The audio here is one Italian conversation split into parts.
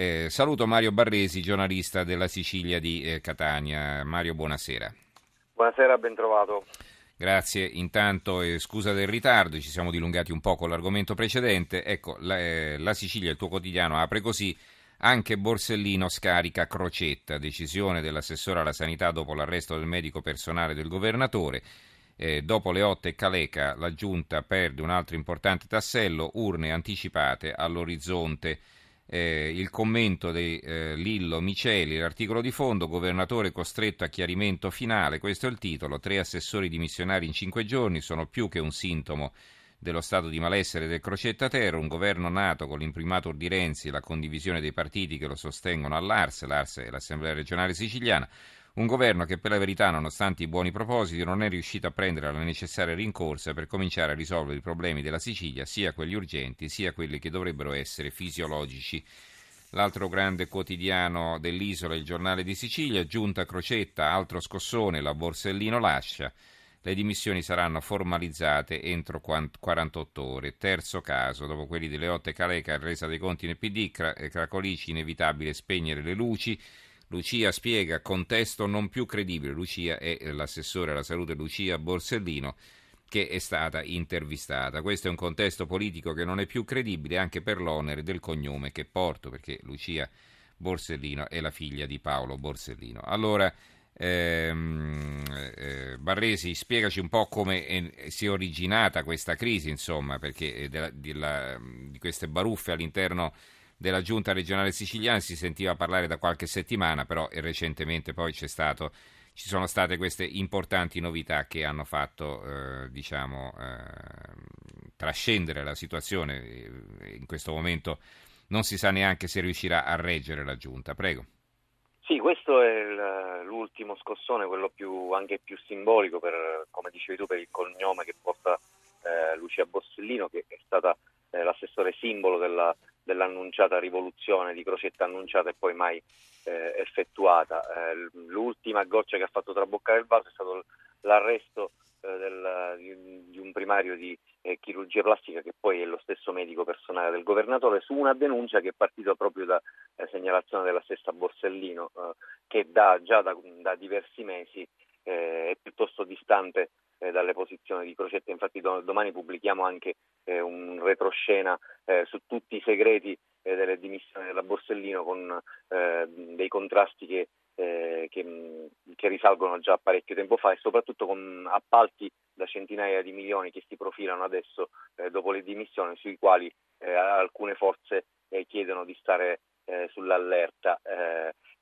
Eh, saluto Mario Barresi, giornalista della Sicilia di eh, Catania. Mario, buonasera. Buonasera, ben trovato. Grazie, intanto eh, scusa del ritardo, ci siamo dilungati un po' con l'argomento precedente. Ecco, la, eh, la Sicilia, il tuo quotidiano, apre così. Anche Borsellino scarica Crocetta, decisione dell'assessore alla sanità dopo l'arresto del medico personale del governatore. Eh, dopo le otte Caleca, la giunta perde un altro importante tassello, urne anticipate all'orizzonte. Eh, il commento di eh, Lillo Miceli, l'articolo di fondo, governatore costretto a chiarimento finale, questo è il titolo, tre assessori dimissionari in cinque giorni sono più che un sintomo dello stato di malessere del Crocetta Terra, un governo nato con l'imprimatur di Renzi e la condivisione dei partiti che lo sostengono all'Ars, l'Ars è l'Assemblea regionale siciliana, un governo che per la verità, nonostante i buoni propositi, non è riuscito a prendere la necessaria rincorsa per cominciare a risolvere i problemi della Sicilia, sia quelli urgenti, sia quelli che dovrebbero essere fisiologici. L'altro grande quotidiano dell'isola, il giornale di Sicilia, giunta Crocetta, altro scossone, la Borsellino lascia. Le dimissioni saranno formalizzate entro 48 ore. Terzo caso, dopo quelli delle Otte Caleca, resa dei conti nel PD, Cracolici inevitabile spegnere le luci. Lucia spiega contesto non più credibile. Lucia è l'assessore alla salute Lucia Borsellino che è stata intervistata. Questo è un contesto politico che non è più credibile anche per l'onere del cognome che porto, perché Lucia Borsellino è la figlia di Paolo Borsellino. Allora, ehm, eh, Barresi, spiegaci un po' come è, si è originata questa crisi, insomma, perché della, della, di queste baruffe all'interno della giunta regionale siciliana si sentiva parlare da qualche settimana, però recentemente poi stato, ci sono state queste importanti novità che hanno fatto eh, diciamo, eh, trascendere la situazione. In questo momento non si sa neanche se riuscirà a reggere la giunta. Prego. Sì, questo è l'ultimo scossone, quello più, anche più simbolico, per, come dicevi tu, per il cognome che porta eh, Lucia Borsellino, che è stata eh, l'assessore simbolo della, dell'annunciata rivoluzione di Crocetta annunciata e poi mai eh, effettuata. Eh, l'ultima goccia che ha fatto traboccare il vaso è stato l'arresto eh, del, di, un primario di eh, chirurgia plastica che poi è lo stesso medico personale del governatore su una denuncia che è partita proprio da eh, segnalazione della stessa Borsellino eh, che da, già da, da diversi mesi è piuttosto distante eh, dalle posizioni di Crocetta, infatti do, domani pubblichiamo anche eh, un retroscena eh, su tutti i segreti eh, delle dimissioni della Borsellino con eh, dei contrasti che, eh, che, che, risalgono già parecchio tempo fa e soprattutto con appalti da centinaia di milioni che si profilano adesso dopo le dimissioni sui quali alcune forze chiedono di stare sull'allerta.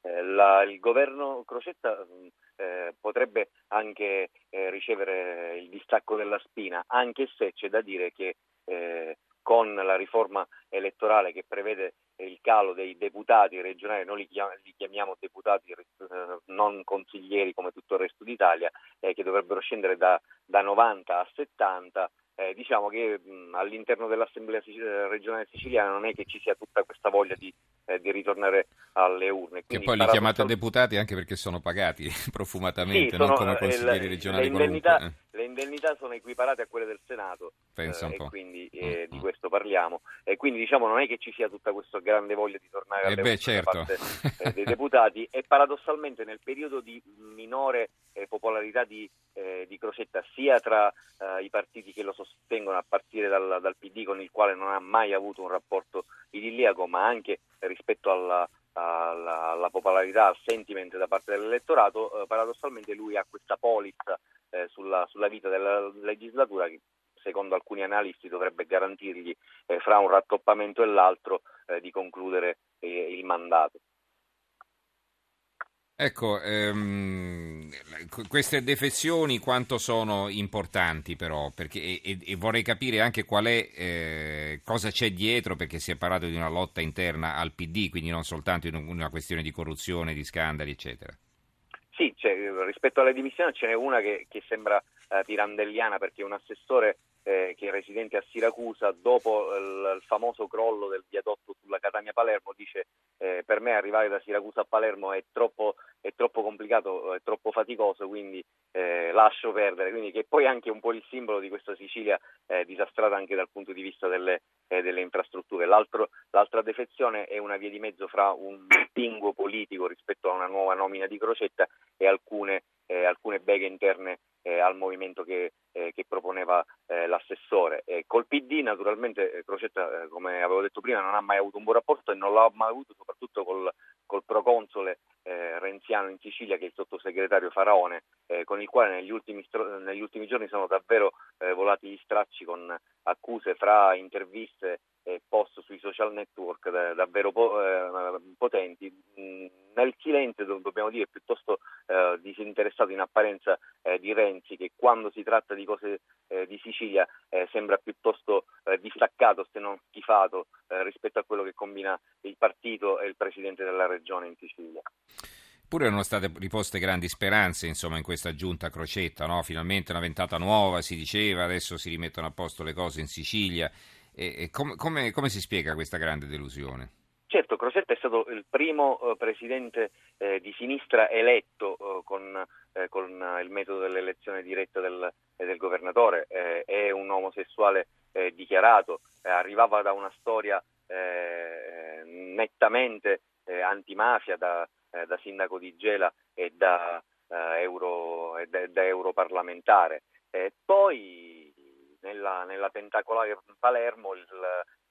La, il governo Crocetta eh, potrebbe anche eh, ricevere il distacco della spina, anche se c'è da dire che eh, con la riforma elettorale che prevede il calo dei deputati regionali, noi li, chiam- li chiamiamo deputati eh, non consiglieri come tutto il resto d'Italia, eh, che dovrebbero scendere da, da 90 a 70, eh, diciamo che mh, all'interno dell'Assemblea regionale siciliana non è che ci sia tutta questa voglia di eh, di ritornare alle urne. Quindi che poi li chiamate deputati anche perché sono pagati profumatamente, sì, sono, non come eh, consiglieri regionali le indennità, eh. le indennità, sono equiparate a quelle del Senato Pensa un eh, po'. e quindi eh, mm. di questo parliamo. E quindi diciamo non è che ci sia tutta questa grande voglia di tornare alle urne certo. da parte eh, dei deputati e paradossalmente nel periodo di minore popolarità di, di, Crocetta sia tra i partiti che lo sostengono a partire dal, dal PD con il quale non ha mai avuto un rapporto idilliaco ma anche rispetto alla, alla, alla, popolarità, al sentiment da parte dell'elettorato, eh, paradossalmente lui ha questa polis eh, sulla, sulla, vita della legislatura che secondo alcuni analisti dovrebbe garantirgli eh, fra un rattoppamento e l'altro eh, di concludere eh, il mandato. Ecco, ehm, queste defezioni quanto sono importanti però, perché, e, e vorrei capire anche qual è, eh, cosa c'è dietro, perché si è parlato di una lotta interna al PD, quindi non soltanto una questione di corruzione, di scandali, eccetera. Sì, cioè, rispetto alle dimissioni ce n'è una che, che sembra eh, pirandelliana perché un assessore eh, che è residente a Siracusa, dopo il, il, famoso crollo del viadotto sulla Catania-Palermo, dice eh, per me arrivare da Siracusa a Palermo è troppo, è troppo complicato, è troppo faticoso, quindi eh, lascio perdere, quindi che poi è anche un po' il simbolo di questa Sicilia eh, disastrata anche dal punto di vista delle, eh, delle infrastrutture. L'altro, l'altra defezione è una via di mezzo fra un pinguo politico rispetto a una nuova nomina di Crocetta e alcune, eh, alcune beghe interne al movimento che, che proponeva eh, l'assessore. col PD naturalmente eh, Crocetta, eh, come avevo detto prima, non ha mai avuto un buon rapporto e non l'ha mai avuto soprattutto col, col proconsole eh, renziano in Sicilia che è il sottosegretario Faraone, con il quale negli ultimi, negli ultimi giorni sono davvero volati gli stracci con accuse fra interviste e post sui social network davvero potenti. Silenzio dobbiamo dire piuttosto eh, disinteressato in apparenza eh, di Renzi che quando si tratta di cose eh, di Sicilia eh, sembra piuttosto eh, distaccato se non schifato eh, rispetto a quello che combina il partito e il presidente della regione in Sicilia. Pure erano state riposte grandi speranze insomma, in questa giunta Crocetta, no? finalmente una ventata nuova si diceva, adesso si rimettono a posto le cose in Sicilia. E, e com, come, come si spiega questa grande delusione? Certo, Crocetta è stato il primo eh, presidente eh, di sinistra eletto eh, con, eh, con, il metodo dell'elezione diretta del, del governatore, eh, è un omosessuale eh, dichiarato, arrivava da una storia nettamente antimafia da, da, sindaco di Gela e da, euro, e da, da europarlamentare. poi nella, nella tentacolare Palermo il,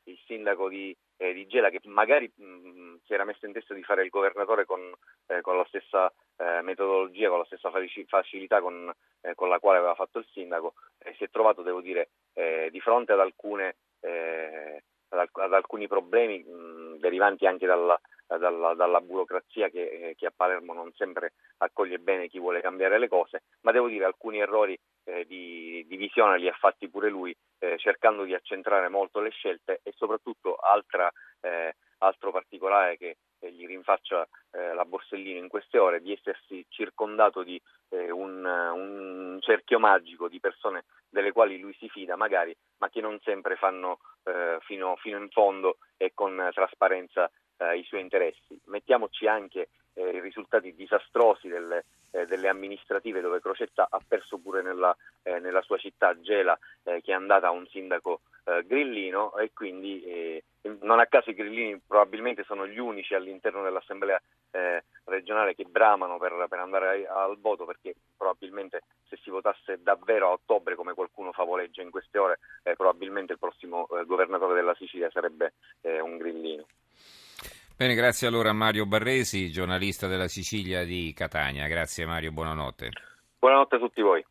il sindaco di, eh, di, Gela che magari mh, mm, si era messo in testa di fare il governatore con, eh, con la stessa eh, metodologia, con la stessa facilità con, eh, con, la quale aveva fatto il sindaco e si è trovato, devo dire, eh, di fronte ad, alcune, eh, ad, ad alcuni problemi mh, mm, derivanti anche dalla, dalla, dalla burocrazia che, che, a Palermo non sempre accoglie bene chi vuole cambiare le cose, ma devo dire alcuni errori eh, di, di, li ha fatti pure lui, eh, cercando di accentrare molto le scelte e soprattutto altra, eh, altro particolare che gli rinfaccia eh, la Borsellino in queste ore, di essersi circondato di eh, un, un, cerchio magico di persone delle quali lui si fida magari, ma che non sempre fanno eh, fino, fino, in fondo e con trasparenza i suoi interessi. Mettiamoci anche i risultati disastrosi delle, eh, delle amministrative dove Crocetta ha perso pure nella, eh, nella sua città Gela eh, che è andata a un sindaco eh, grillino e quindi eh, non a caso i grillini probabilmente sono gli unici all'interno dell'assemblea eh, regionale che bramano per, per andare al voto perché probabilmente se si votasse davvero a ottobre come qualcuno favoleggia in queste ore probabilmente il prossimo governatore della Sicilia sarebbe un grillino. Bene, grazie allora a Mario Barresi, giornalista della Sicilia di Catania. Grazie Mario, buonanotte. Buonanotte a tutti voi.